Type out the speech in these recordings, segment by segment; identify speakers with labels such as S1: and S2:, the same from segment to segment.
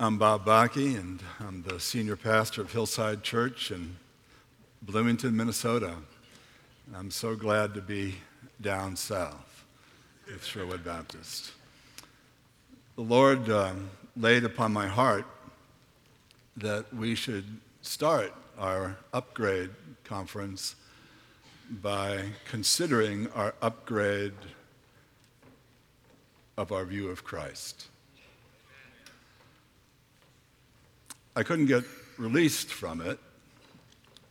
S1: I'm Bob Bakke, and I'm the senior pastor of Hillside Church in Bloomington, Minnesota. And I'm so glad to be down south with Sherwood Baptist. The Lord um, laid upon my heart that we should start our upgrade conference by considering our upgrade of our view of Christ. I couldn't get released from it,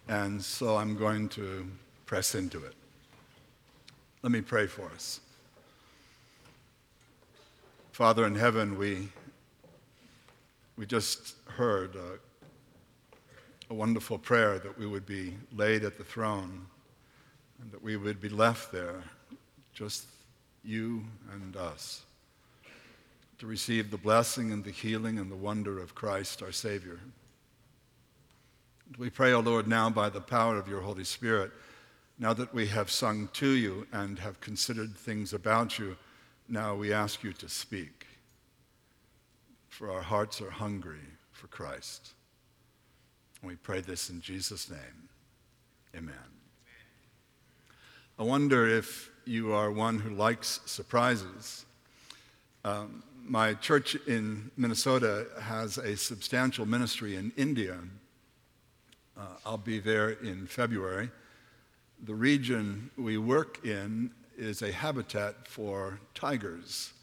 S1: and so I'm going to press into it. Let me pray for us. Father in heaven, we, we just heard a, a wonderful prayer that we would be laid at the throne and that we would be left there, just you and us to receive the blessing and the healing and the wonder of Christ our Savior. We pray, O Lord, now by the power of your Holy Spirit, now that we have sung to you and have considered things about you, now we ask you to speak. For our hearts are hungry for Christ. We pray this in Jesus' name. Amen. I wonder if you are one who likes surprises. Um, my church in Minnesota has a substantial ministry in India. Uh, I'll be there in February. The region we work in is a habitat for tigers.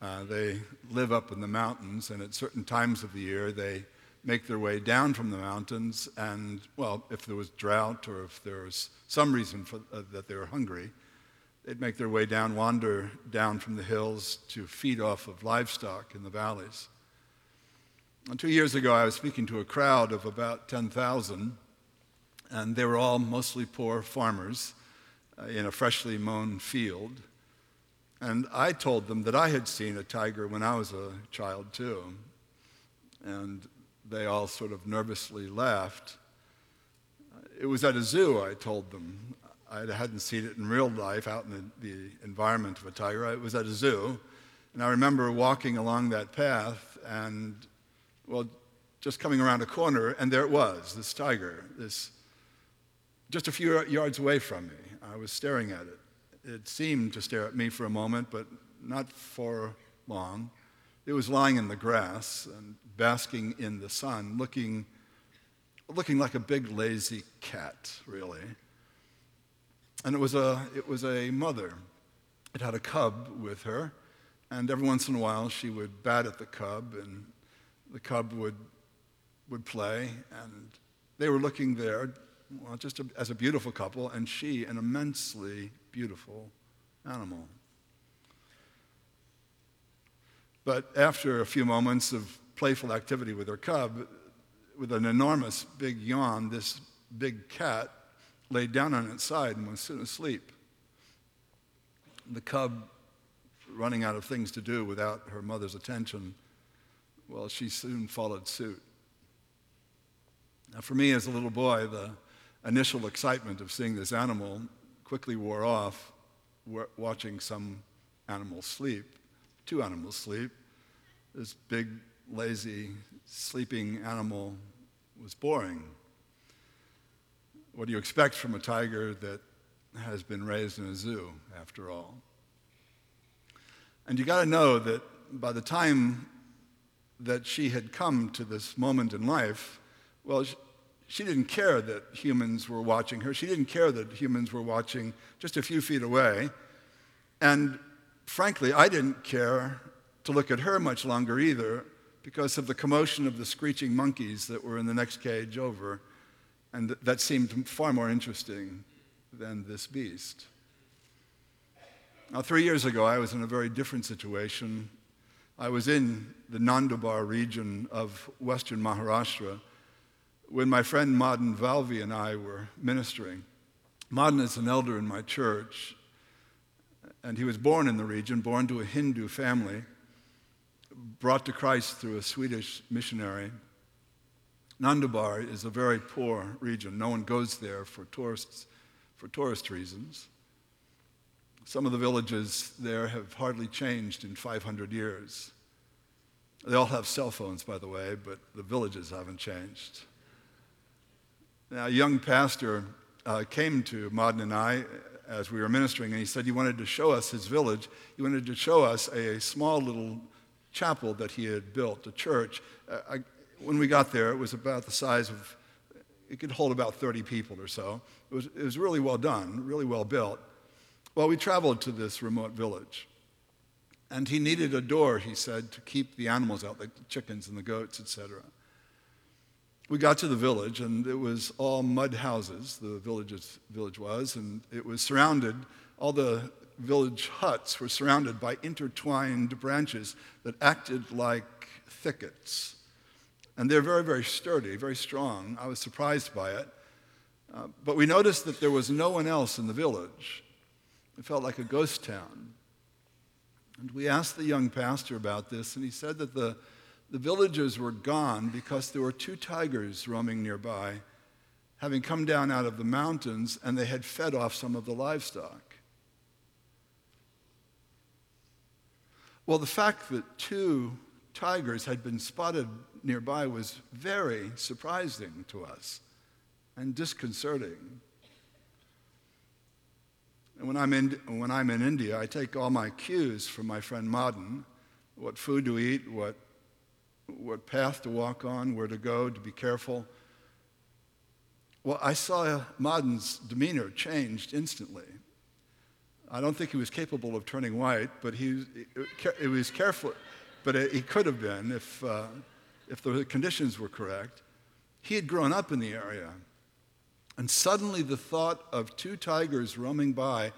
S1: Uh, they live up in the mountains, and at certain times of the year, they make their way down from the mountains. And, well, if there was drought or if there was some reason for, uh, that they were hungry, They'd make their way down, wander down from the hills to feed off of livestock in the valleys. And two years ago, I was speaking to a crowd of about 10,000, and they were all mostly poor farmers uh, in a freshly mown field. And I told them that I had seen a tiger when I was a child, too. And they all sort of nervously laughed. It was at a zoo, I told them. I hadn't seen it in real life out in the, the environment of a tiger. It was at a zoo. And I remember walking along that path and, well, just coming around a corner, and there it was, this tiger, this just a few yards away from me. I was staring at it. It seemed to stare at me for a moment, but not for long. It was lying in the grass and basking in the sun, looking, looking like a big lazy cat, really. And it was a, it was a mother. It had a cub with her, and every once in a while she would bat at the cub, and the cub would, would play, and they were looking there, well, just a, as a beautiful couple, and she, an immensely beautiful animal. But after a few moments of playful activity with her cub, with an enormous big yawn, this big cat laid down on its side and was soon asleep. The cub, running out of things to do without her mother's attention, well, she soon followed suit. Now, for me as a little boy, the initial excitement of seeing this animal quickly wore off watching some animal sleep, two animals sleep. This big, lazy, sleeping animal was boring. What do you expect from a tiger that has been raised in a zoo, after all? And you got to know that by the time that she had come to this moment in life, well, she didn't care that humans were watching her. She didn't care that humans were watching just a few feet away. And frankly, I didn't care to look at her much longer either because of the commotion of the screeching monkeys that were in the next cage over and that seemed far more interesting than this beast. Now, three years ago, I was in a very different situation. I was in the Nandurbar region of western Maharashtra when my friend Madan Valvi and I were ministering. Madan is an elder in my church, and he was born in the region, born to a Hindu family, brought to Christ through a Swedish missionary. Nandurbar is a very poor region. No one goes there for tourists, for tourist reasons. Some of the villages there have hardly changed in 500 years. They all have cell phones, by the way, but the villages haven't changed. Now, a young pastor uh, came to Madan and I as we were ministering, and he said he wanted to show us his village. He wanted to show us a small little chapel that he had built, a church. Uh, I, when we got there, it was about the size of, it could hold about 30 people or so. It was, it was really well done, really well built. Well, we traveled to this remote village. And he needed a door, he said, to keep the animals out, like the chickens and the goats, etc. We got to the village, and it was all mud houses, the village's, village was, and it was surrounded, all the village huts were surrounded by intertwined branches that acted like thickets. And they're very, very sturdy, very strong. I was surprised by it. Uh, but we noticed that there was no one else in the village. It felt like a ghost town. And we asked the young pastor about this, and he said that the, the villagers were gone because there were two tigers roaming nearby, having come down out of the mountains, and they had fed off some of the livestock. Well, the fact that two tigers had been spotted nearby was very surprising to us and disconcerting. And when I'm, in, when I'm in India, I take all my cues from my friend Madan what food to eat, what, what path to walk on, where to go, to be careful. Well, I saw Madan's demeanor changed instantly. I don't think he was capable of turning white, but he, it was careful, but he could have been if, uh, if the conditions were correct. He had grown up in the area. And suddenly the thought of two tigers roaming by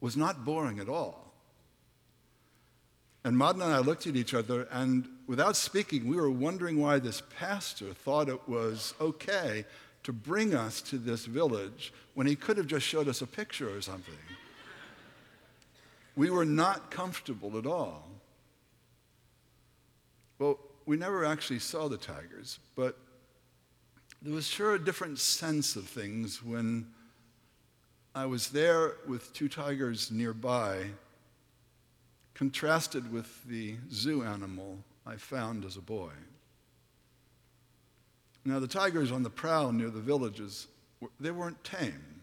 S1: was not boring at all. And Madan and I looked at each other, and without speaking, we were wondering why this pastor thought it was okay to bring us to this village when he could have just showed us a picture or something. We were not comfortable at all. We never actually saw the tigers, but there was sure a different sense of things when I was there with two tigers nearby, contrasted with the zoo animal I found as a boy. Now, the tigers on the prowl near the villages, they weren't tame.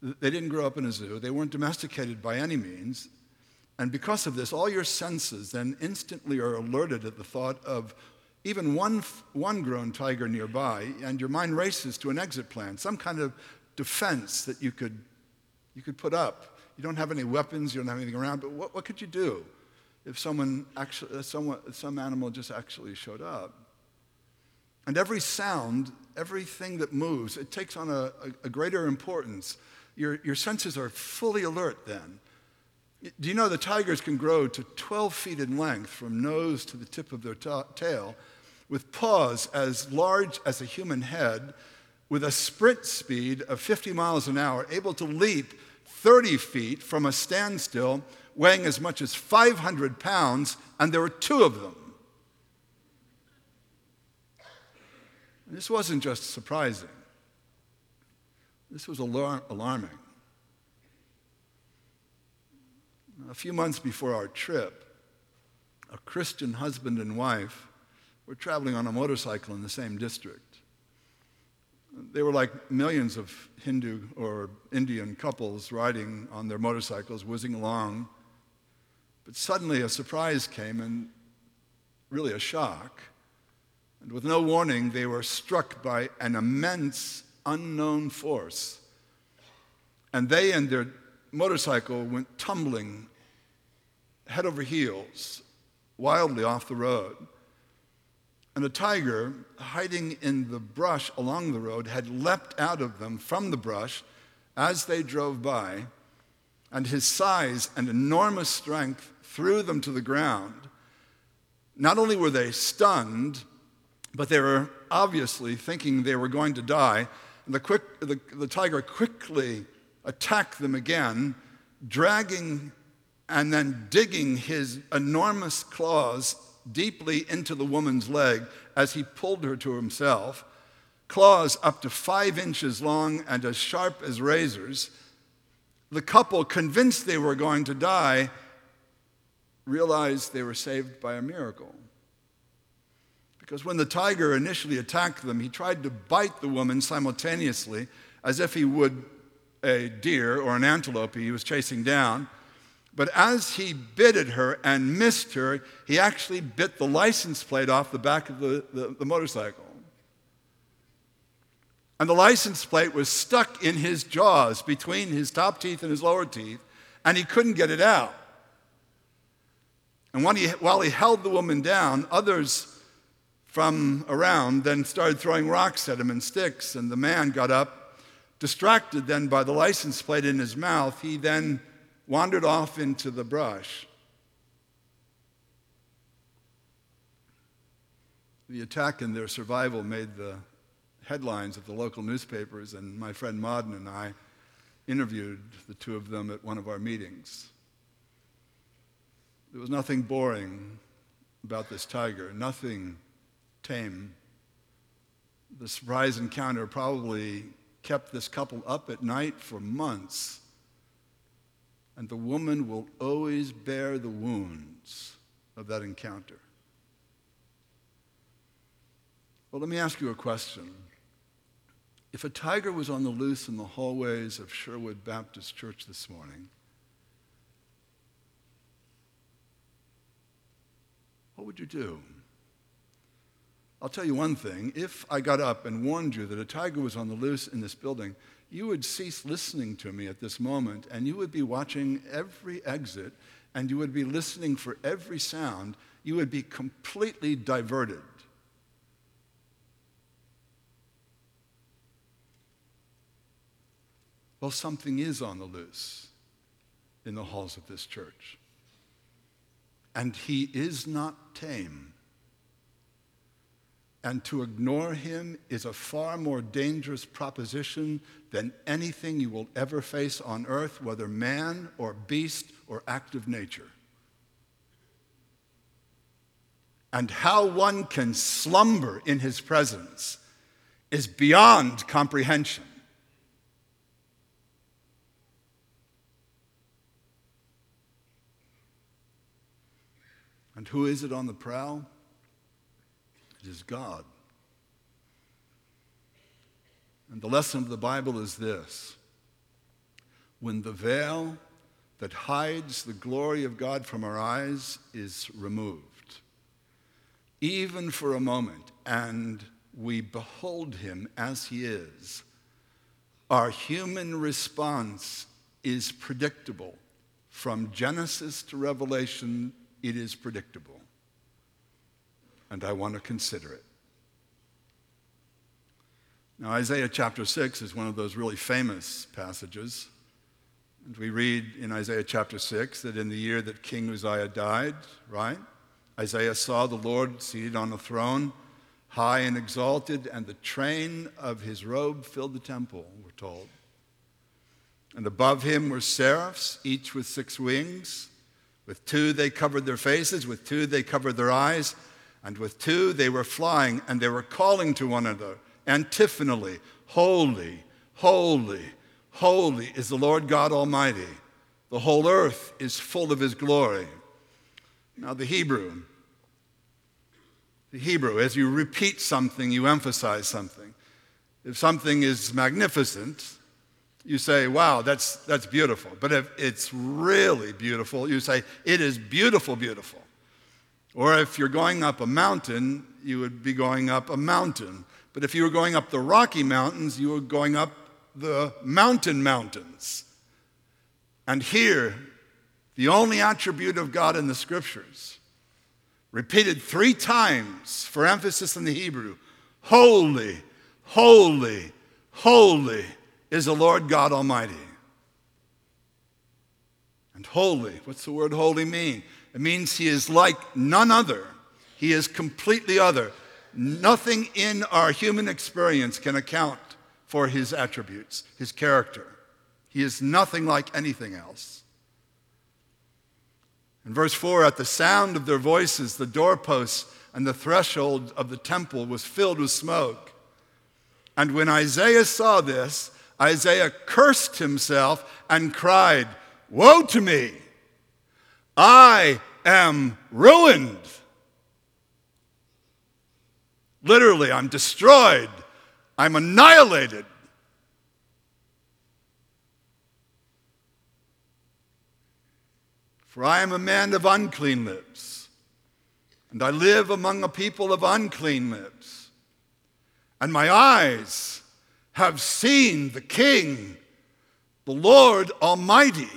S1: They didn't grow up in a zoo. They weren't domesticated by any means. And because of this, all your senses then instantly are alerted at the thought of even one, one grown tiger nearby, and your mind races to an exit plan, some kind of defense that you could, you could put up. You don't have any weapons, you don't have anything around, but what, what could you do if someone actually, someone, some animal just actually showed up? And every sound, everything that moves, it takes on a, a, a greater importance. Your, your senses are fully alert then. Do you know the tigers can grow to 12 feet in length from nose to the tip of their ta- tail? with paws as large as a human head, with a sprint speed of 50 miles an hour, able to leap 30 feet from a standstill, weighing as much as 500 pounds, and there were two of them. This wasn't just surprising, this was alar- alarming. A few months before our trip, a Christian husband and wife were traveling on a motorcycle in the same district. They were like millions of Hindu or Indian couples riding on their motorcycles, whizzing along. But suddenly a surprise came and really a shock. And with no warning, they were struck by an immense unknown force. And they and their motorcycle went tumbling head over heels, wildly off the road. And a tiger, hiding in the brush along the road, had leapt out of them from the brush as they drove by, and his size and enormous strength threw them to the ground. Not only were they stunned, but they were obviously thinking they were going to die. And the, quick, the, the tiger quickly attacked them again, dragging and then digging his enormous claws deeply into the woman's leg as he pulled her to himself, claws up to five inches long and as sharp as razors. The couple, convinced they were going to die, realized they were saved by a miracle. Because when the tiger initially attacked them, he tried to bite the woman simultaneously as if he would a deer or an antelope he was chasing down. But as he bit at her and missed her, he actually bit the license plate off the back of the, the, the motorcycle. And the license plate was stuck in his jaws between his top teeth and his lower teeth, and he couldn't get it out. And he, while he held the woman down, others from around then started throwing rocks at him and sticks, and the man got up, distracted then by the license plate in his mouth. He then wandered off into the brush. The attack and their survival made the headlines of the local newspapers, and my friend Madan and I interviewed the two of them at one of our meetings. There was nothing boring about this tiger, nothing tame. The surprise encounter probably kept this couple up at night for months and the woman will always bear the wounds of that encounter. Well, let me ask you a question. If a tiger was on the loose in the hallways of Sherwood Baptist Church this morning, what would you do? I'll tell you one thing. If I got up and warned you that a tiger was on the loose in this building, you would cease listening to me at this moment and you would be watching every exit and you would be listening for every sound. You would be completely diverted. Well, something is on the loose in the halls of this church. And he is not tame. And to ignore him is a far more dangerous proposition than anything you will ever face on earth, whether man or beast or active nature. And how one can slumber in his presence is beyond comprehension. And who is it on the prowl? Is God. And the lesson of the Bible is this when the veil that hides the glory of God from our eyes is removed, even for a moment, and we behold him as he is, our human response is predictable. From Genesis to Revelation, it is predictable and I want to consider it. Now, Isaiah chapter 6 is one of those really famous passages. And we read in Isaiah chapter 6 that in the year that King Uzziah died, right? Isaiah saw the Lord seated on a throne, high and exalted, and the train of his robe filled the temple, we're told. And above him were seraphs, each with six wings. With two they covered their faces, with two they covered their eyes and with two they were flying, and they were calling to one another antiphonally Holy, holy, holy is the Lord God Almighty. The whole earth is full of his glory. Now, the Hebrew, the Hebrew, as you repeat something, you emphasize something. If something is magnificent, you say, wow, that's, that's beautiful. But if it's really beautiful, you say, it is beautiful, beautiful. Or if you're going up a mountain, you would be going up a mountain. But if you were going up the Rocky Mountains, you were going up the mountain mountains. And here, the only attribute of God in the scriptures, repeated three times for emphasis in the Hebrew holy, holy, holy is the Lord God Almighty. And holy, what's the word holy mean? It means he is like none other. He is completely other. Nothing in our human experience can account for his attributes, his character. He is nothing like anything else. In verse 4, at the sound of their voices, the doorposts and the threshold of the temple was filled with smoke. And when Isaiah saw this, Isaiah cursed himself and cried, Woe to me! I am ruined. Literally, I'm destroyed. I'm annihilated. For I am a man of unclean lips, and I live among a people of unclean lips. And my eyes have seen the King, the Lord Almighty.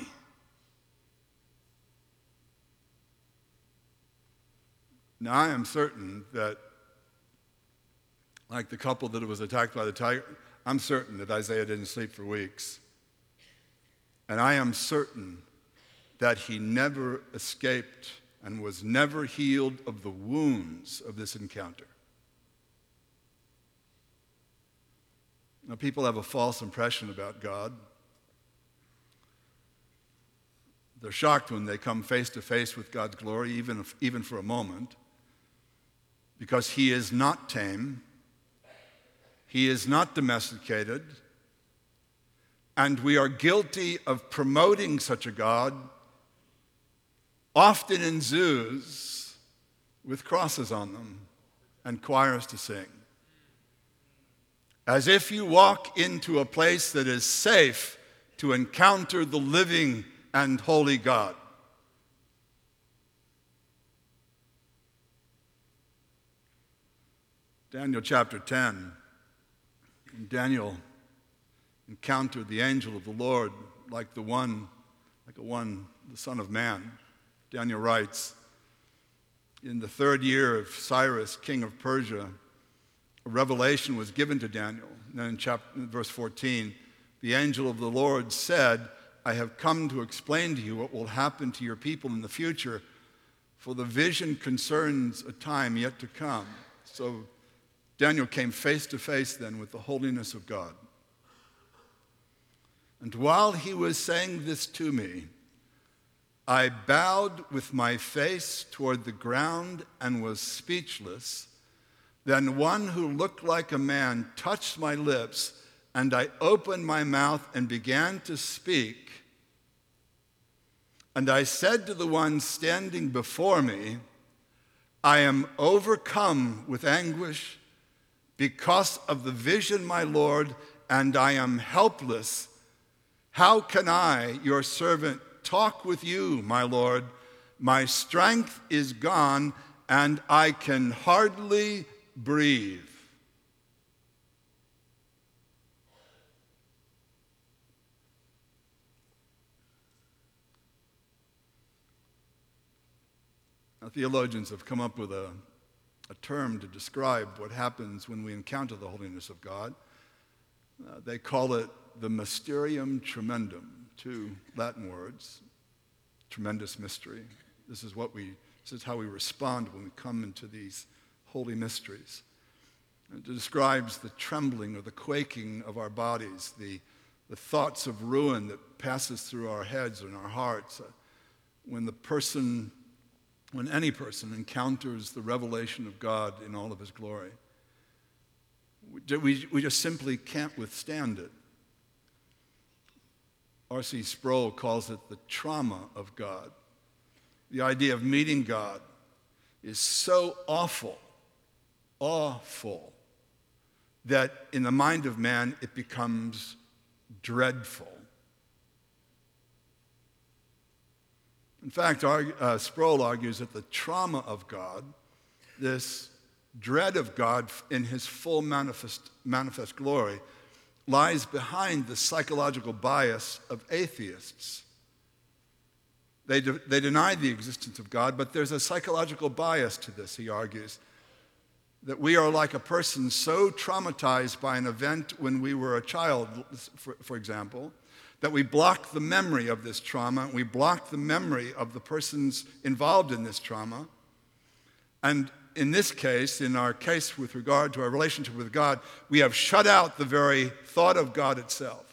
S1: Now, I am certain that, like the couple that was attacked by the tiger, I'm certain that Isaiah didn't sleep for weeks. And I am certain that he never escaped and was never healed of the wounds of this encounter. Now, people have a false impression about God. They're shocked when they come face to face with God's glory, even, if, even for a moment because he is not tame, he is not domesticated, and we are guilty of promoting such a God, often in zoos with crosses on them and choirs to sing. As if you walk into a place that is safe to encounter the living and holy God. Daniel chapter 10. Daniel encountered the angel of the Lord like the one, like a one, the Son of Man. Daniel writes, in the third year of Cyrus, king of Persia, a revelation was given to Daniel. And then in chapter, verse 14, the angel of the Lord said, I have come to explain to you what will happen to your people in the future, for the vision concerns a time yet to come. So Daniel came face to face then with the holiness of God. And while he was saying this to me, I bowed with my face toward the ground and was speechless. Then one who looked like a man touched my lips, and I opened my mouth and began to speak. And I said to the one standing before me, I am overcome with anguish because of the vision, my Lord, and I am helpless. How can I, your servant, talk with you, my Lord? My strength is gone, and I can hardly breathe. Theologians have come up with a a term to describe what happens when we encounter the holiness of God. Uh, they call it the mysterium tremendum, two Latin words, tremendous mystery. This is what we, this is how we respond when we come into these holy mysteries. It describes the trembling or the quaking of our bodies, the, the thoughts of ruin that passes through our heads and our hearts. Uh, when the person when any person encounters the revelation of God in all of his glory. We, we just simply can't withstand it. R.C. Sproul calls it the trauma of God. The idea of meeting God is so awful, awful, that in the mind of man it becomes dreadful. In fact, uh, Sproul argues that the trauma of God, this dread of God in his full manifest, manifest glory, lies behind the psychological bias of atheists. They, de- they deny the existence of God, but there's a psychological bias to this, he argues. That we are like a person so traumatized by an event when we were a child, for, for example, that we block the memory of this trauma, we block the memory of the persons involved in this trauma. And in this case, in our case with regard to our relationship with God, we have shut out the very thought of God itself.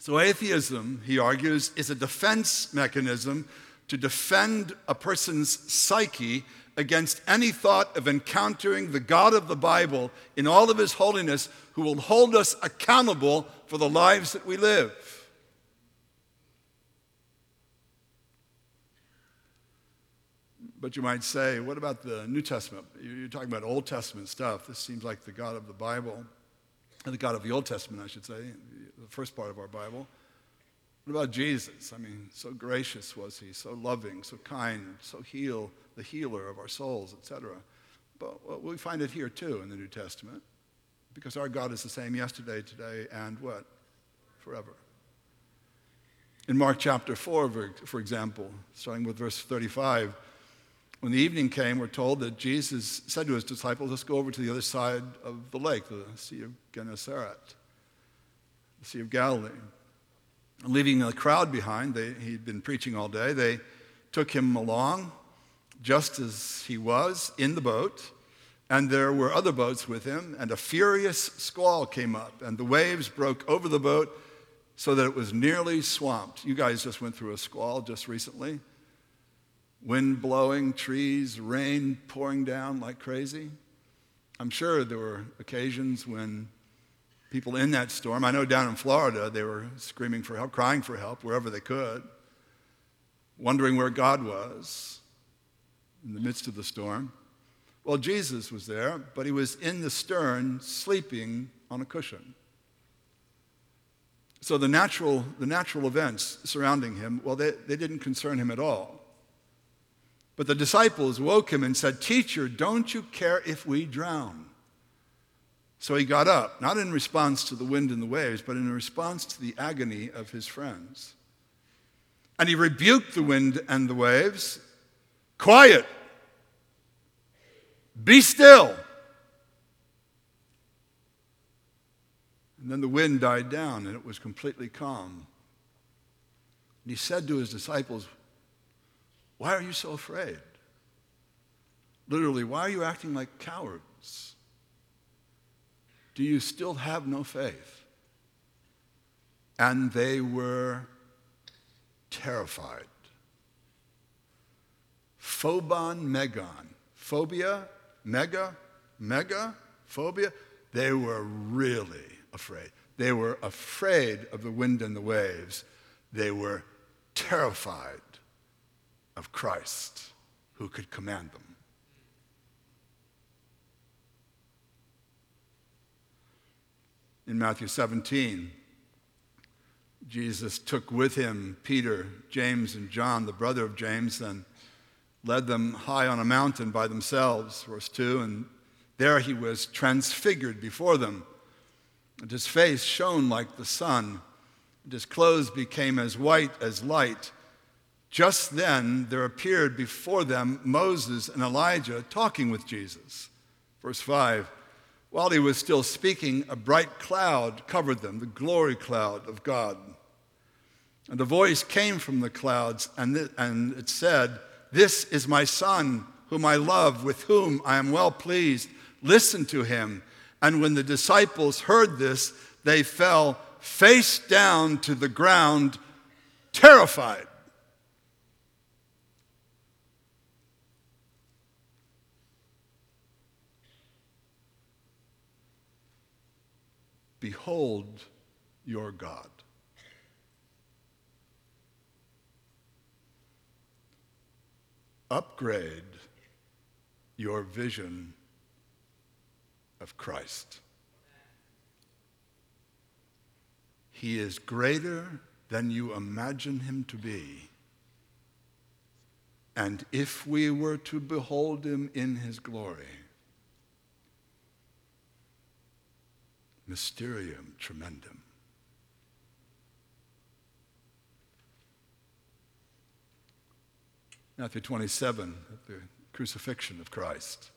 S1: So, atheism, he argues, is a defense mechanism to defend a person's psyche against any thought of encountering the God of the Bible in all of his holiness, who will hold us accountable for the lives that we live. But you might say, what about the New Testament? You're talking about Old Testament stuff. This seems like the God of the Bible, the God of the Old Testament, I should say, the first part of our Bible. What about Jesus? I mean, so gracious was he, so loving, so kind, so heal, the healer of our souls, etc. But we find it here too in the New Testament, because our God is the same yesterday, today, and what? Forever. In Mark chapter 4, for example, starting with verse 35, when the evening came, we're told that Jesus said to his disciples, Let's go over to the other side of the lake, the Sea of Gennesaret, the Sea of Galilee. Leaving the crowd behind, they, he'd been preaching all day, they took him along just as he was in the boat. And there were other boats with him, and a furious squall came up, and the waves broke over the boat so that it was nearly swamped. You guys just went through a squall just recently. Wind blowing, trees, rain pouring down like crazy. I'm sure there were occasions when people in that storm, I know down in Florida, they were screaming for help, crying for help wherever they could, wondering where God was in the midst of the storm. Well, Jesus was there, but he was in the stern sleeping on a cushion. So the natural, the natural events surrounding him, well, they, they didn't concern him at all. But the disciples woke him and said, Teacher, don't you care if we drown? So he got up, not in response to the wind and the waves, but in response to the agony of his friends. And he rebuked the wind and the waves Quiet! Be still! And then the wind died down and it was completely calm. And he said to his disciples, Why are you so afraid? Literally, why are you acting like cowards? Do you still have no faith? And they were terrified. Phobon megan. Phobia, mega, mega, phobia. They were really afraid. They were afraid of the wind and the waves. They were terrified of Christ who could command them. In Matthew 17, Jesus took with him Peter, James, and John, the brother of James, and led them high on a mountain by themselves, verse 2, and there he was transfigured before them and his face shone like the sun, and his clothes became as white as light. Just then there appeared before them Moses and Elijah talking with Jesus. Verse 5 While he was still speaking, a bright cloud covered them, the glory cloud of God. And a voice came from the clouds, and, and it said, This is my son, whom I love, with whom I am well pleased. Listen to him. And when the disciples heard this, they fell face down to the ground, terrified. Behold your God. Upgrade your vision of Christ. He is greater than you imagine him to be. And if we were to behold him in his glory, mysterium tremendum. Matthew 27, the crucifixion of Christ.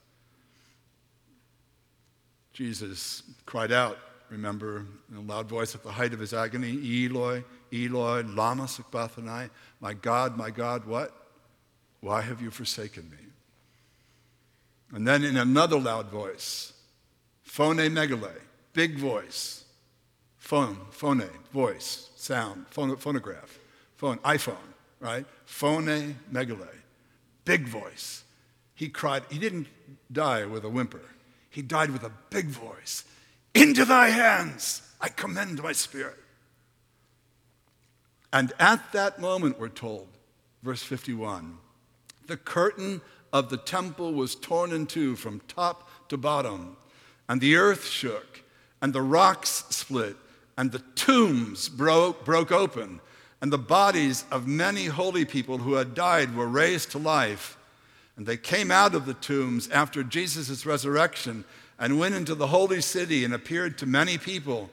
S1: Jesus cried out, remember, in a loud voice at the height of his agony, Eloi, Eloi, lama sabachthani, my God, my God, what? Why have you forsaken me? And then in another loud voice, phone megale, big voice, phone, phone, voice, sound, phone, phonograph, phone, iPhone, right? Phone megale, big voice. He cried, he didn't die with a whimper. He died with a big voice Into thy hands I commend my spirit. And at that moment, we're told, verse 51, the curtain of the temple was torn in two from top to bottom, and the earth shook, and the rocks split, and the tombs broke, broke open, and the bodies of many holy people who had died were raised to life. And they came out of the tombs after Jesus' resurrection and went into the holy city and appeared to many people.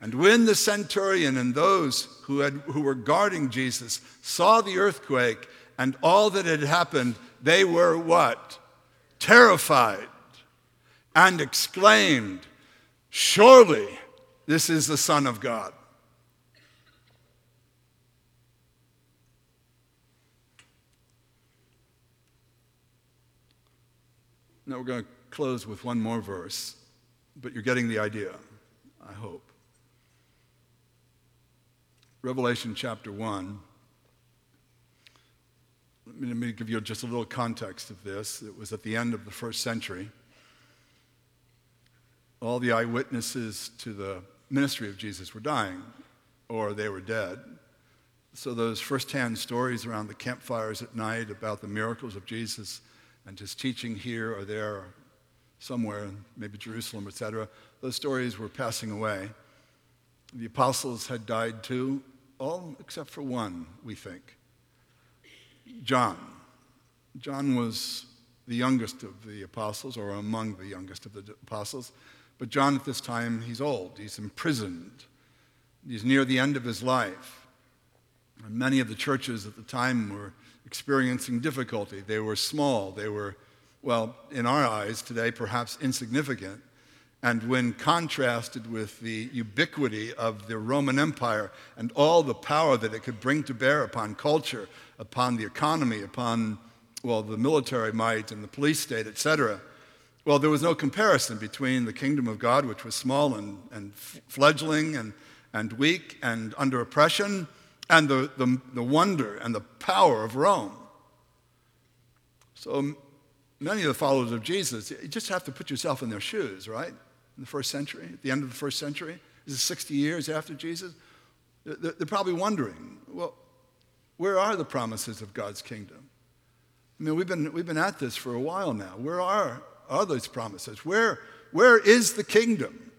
S1: And when the centurion and those who, had, who were guarding Jesus saw the earthquake and all that had happened, they were what? Terrified and exclaimed, Surely this is the Son of God. Now we're going to close with one more verse, but you're getting the idea, I hope. Revelation chapter 1. Let me, let me give you just a little context of this. It was at the end of the first century. All the eyewitnesses to the ministry of Jesus were dying, or they were dead. So, those firsthand stories around the campfires at night about the miracles of Jesus and his teaching here or there, somewhere, maybe Jerusalem, etc., those stories were passing away. The apostles had died too, all except for one, we think John. John was the youngest of the apostles, or among the youngest of the apostles. But John, at this time, he's old, he's imprisoned, he's near the end of his life. And many of the churches at the time were experiencing difficulty. They were small, they were, well, in our eyes today, perhaps insignificant. And when contrasted with the ubiquity of the Roman Empire and all the power that it could bring to bear upon culture, upon the economy, upon, well, the military might and the police state, etc., well, there was no comparison between the kingdom of God, which was small and, and fledgling and, and weak and under oppression, and the, the, the wonder and the power of Rome. So many of the followers of Jesus, you just have to put yourself in their shoes, right? in the first century, at the end of the first century? This is 60 years after Jesus. They're, they're probably wondering, well, where are the promises of God's kingdom? I mean, we've been, we've been at this for a while now. Where are, are those promises? Where, where is the kingdom?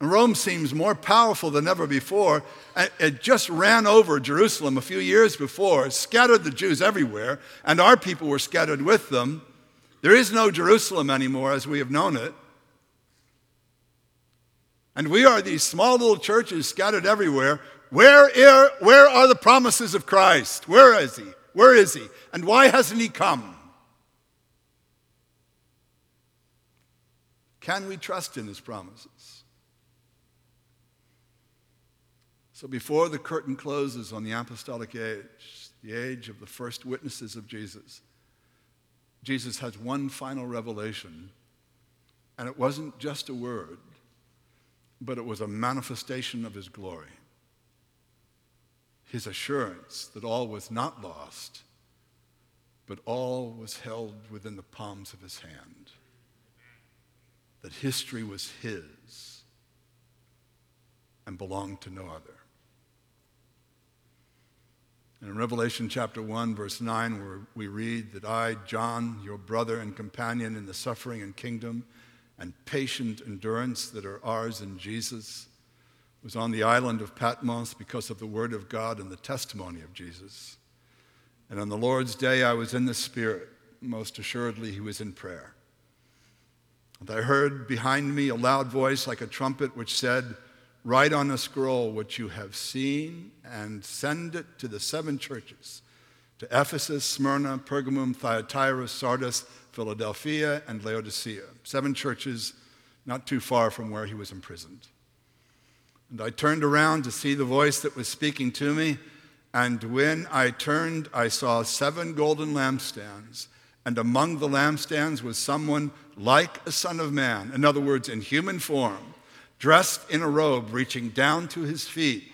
S1: And Rome seems more powerful than ever before. Uh, it just ran over Jerusalem a few years before, scattered the Jews everywhere, and our people were scattered with them. There is no Jerusalem anymore as we have known it. And we are these small little churches scattered everywhere. Where are, where are the promises of Christ? Where is he? Where is he? And why hasn't he come? Can we trust in his promises? So, before the curtain closes on the apostolic age, the age of the first witnesses of Jesus, Jesus has one final revelation. And it wasn't just a word, but it was a manifestation of his glory. His assurance that all was not lost, but all was held within the palms of his hand. That history was his and belonged to no other. In Revelation chapter 1, verse 9, where we read that I, John, your brother and companion in the suffering and kingdom, and patient endurance that are ours in Jesus was on the island of Patmos because of the word of God and the testimony of Jesus. And on the Lord's day, I was in the Spirit. Most assuredly, he was in prayer. And I heard behind me a loud voice like a trumpet which said, Write on a scroll what you have seen and send it to the seven churches to Ephesus, Smyrna, Pergamum, Thyatira, Sardis, Philadelphia, and Laodicea. Seven churches not too far from where he was imprisoned. And I turned around to see the voice that was speaking to me. And when I turned, I saw seven golden lampstands. And among the lampstands was someone like a son of man, in other words, in human form, dressed in a robe reaching down to his feet,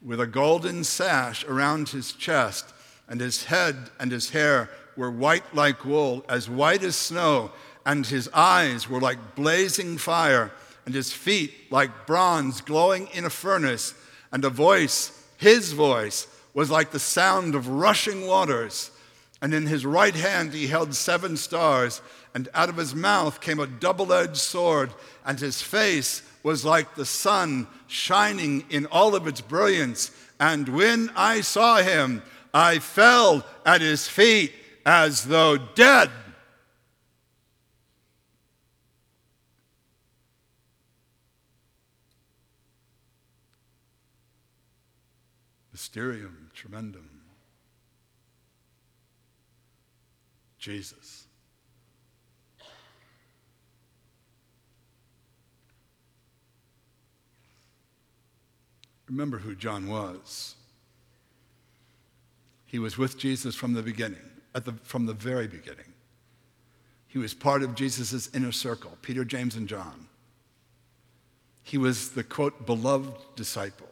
S1: with a golden sash around his chest, and his head and his hair were white like wool, as white as snow, and his eyes were like blazing fire, and his feet like bronze glowing in a furnace, and a voice, his voice, was like the sound of rushing waters. And in his right hand he held seven stars, and out of his mouth came a double edged sword, and his face was like the sun shining in all of its brilliance. And when I saw him, I fell at his feet as though dead. Mysterium tremendum. Jesus. Remember who John was. He was with Jesus from the beginning, at the, from the very beginning. He was part of Jesus' inner circle, Peter, James, and John. He was the quote, beloved disciple.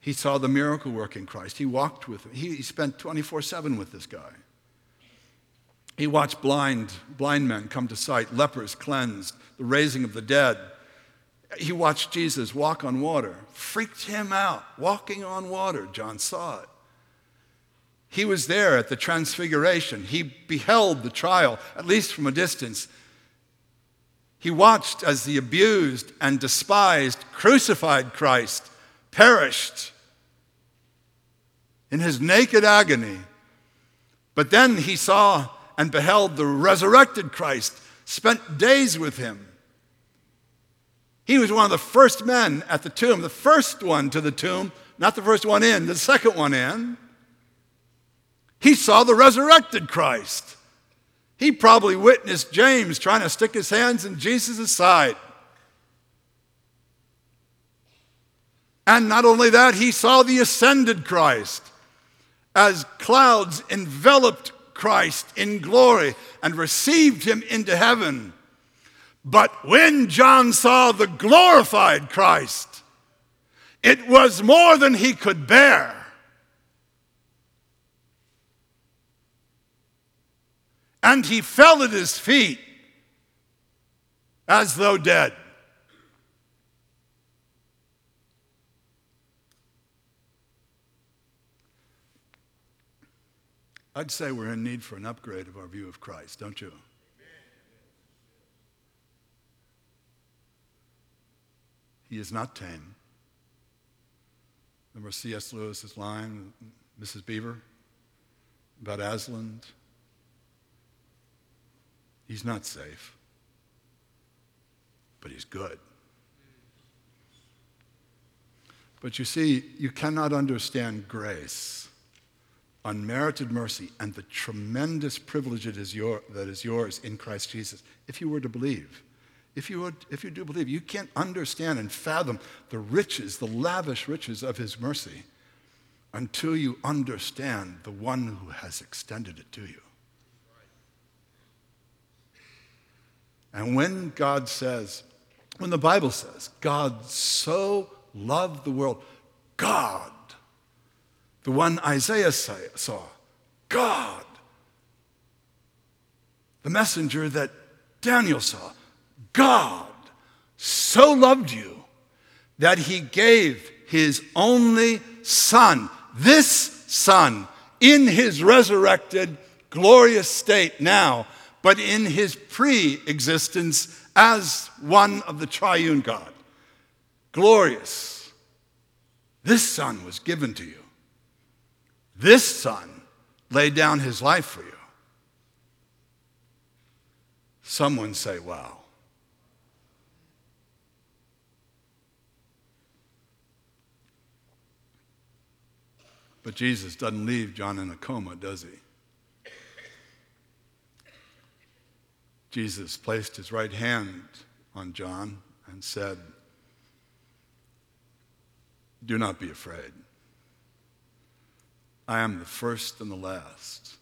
S1: He saw the miracle work in Christ. He walked with him. He, he spent 24 7 with this guy. He watched blind, blind men come to sight, lepers cleansed, the raising of the dead. He watched Jesus walk on water, freaked him out, walking on water. John saw it. He was there at the transfiguration. He beheld the trial, at least from a distance. He watched as the abused and despised, crucified Christ perished in his naked agony. But then he saw and beheld the resurrected Christ, spent days with him. He was one of the first men at the tomb, the first one to the tomb, not the first one in, the second one in. He saw the resurrected Christ. He probably witnessed James trying to stick his hands in Jesus' side. And not only that, he saw the ascended Christ as clouds enveloped Christ in glory and received him into heaven. But when John saw the glorified Christ, it was more than he could bear. And he fell at his feet as though dead. I'd say we're in need for an upgrade of our view of Christ, don't you? He is not tame. Remember C.S. Lewis's line, Mrs. Beaver, about Aslan? He's not safe, but he's good. But you see, you cannot understand grace unmerited mercy and the tremendous privilege it is your, that is yours in Christ Jesus, if you were to believe. If you, if you do believe, you can't understand and fathom the riches, the lavish riches of His mercy until you understand the one who has extended it to you. And when God says, when the Bible says, God so loved the world, God the one Isaiah saw God. The messenger that Daniel saw God so loved you that he gave his only son, this son, in his resurrected, glorious state now, but in his pre existence as one of the triune God. Glorious. This son was given to you. This son laid down his life for you. Someone say, wow. But Jesus doesn't leave John in a coma, does he? Jesus placed his right hand on John and said, Do not be afraid. I am the first and the last.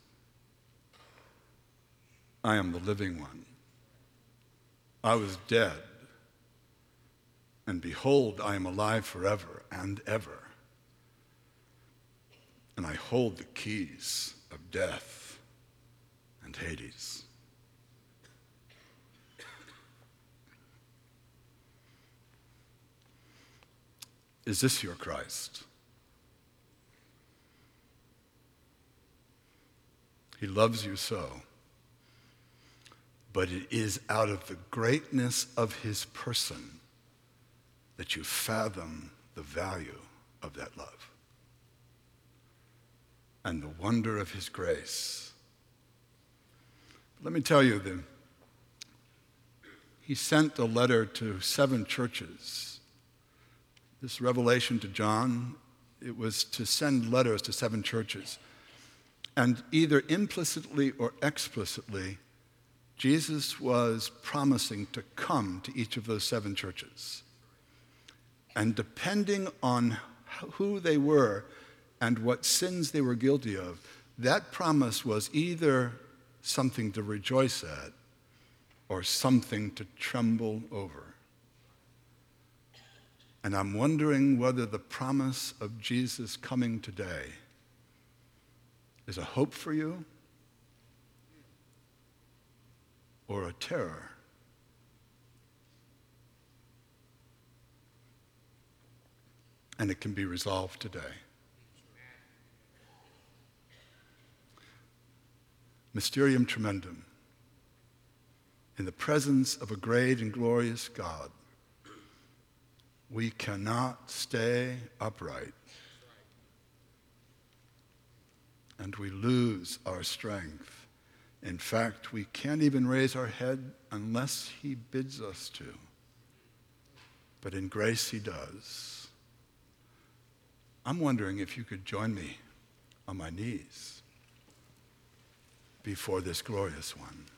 S1: I am the living one. I was dead, and behold, I am alive forever and ever. And I hold the keys of death and Hades. Is this your Christ? He loves you so. But it is out of the greatness of his person that you fathom the value of that love and the wonder of his grace. Let me tell you, the, he sent a letter to seven churches. This revelation to John, it was to send letters to seven churches. And either implicitly or explicitly, Jesus was promising to come to each of those seven churches. And depending on who they were and what sins they were guilty of, that promise was either something to rejoice at or something to tremble over. And I'm wondering whether the promise of Jesus coming today is a hope for you or a terror. And it can be resolved today. Mysterium tremendum. In the presence of a great and glorious God, we cannot stay upright and we lose our strength. In fact, we can't even raise our head unless He bids us to. But in grace, He does. I'm wondering if you could join me on my knees before this glorious one.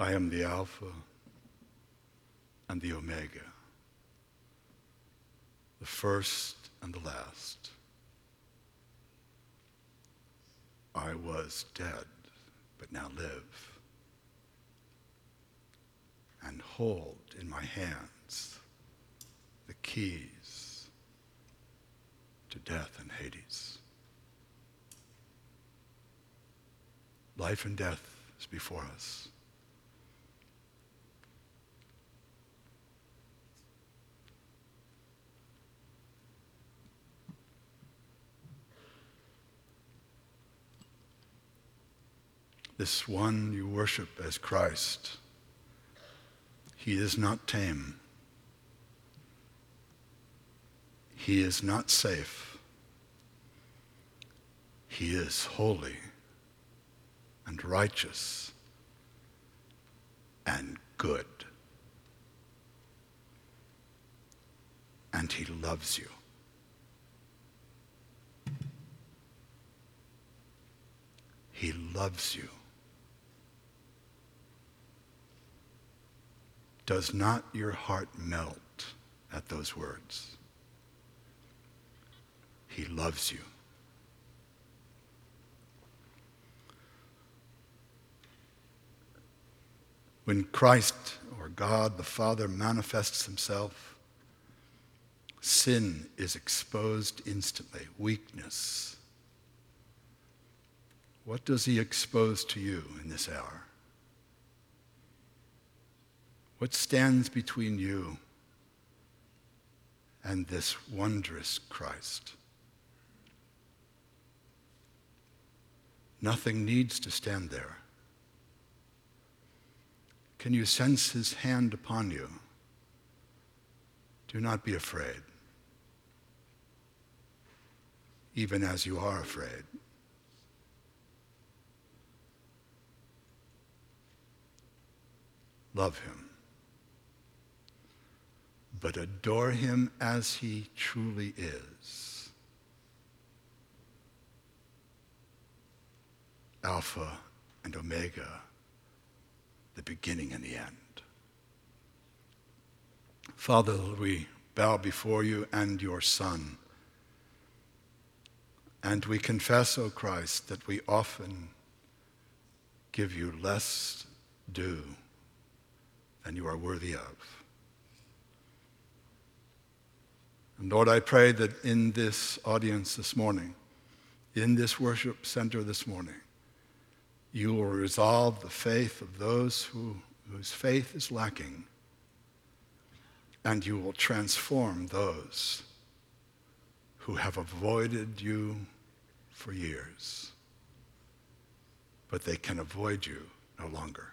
S1: I am the Alpha and the Omega, the first and the last. I was dead, but now live, and hold in my hands the keys to death and Hades. Life and death is before us. This one you worship as Christ. He is not tame. He is not safe. He is holy and righteous and good. And he loves you. He loves you. Does not your heart melt at those words? He loves you. When Christ or God the Father manifests himself, sin is exposed instantly, weakness. What does he expose to you in this hour? What stands between you and this wondrous Christ? Nothing needs to stand there. Can you sense his hand upon you? Do not be afraid, even as you are afraid. Love him but adore him as he truly is. Alpha and Omega, the beginning and the end. Father, we bow before you and your Son And we confess, O Christ, that we often give you less due than you are worthy of. And Lord, I pray that in this audience this morning, in this worship center this morning, you will resolve the faith of those who, whose faith is lacking, and you will transform those who have avoided you for years, but they can avoid you no longer.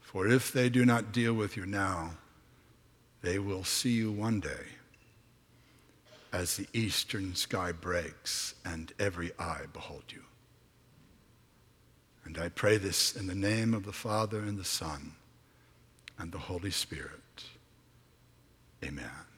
S1: For if they do not deal with you now, they will see you one day as the eastern sky breaks and every eye behold you. And I pray this in the name of the Father and the Son and the Holy Spirit. Amen.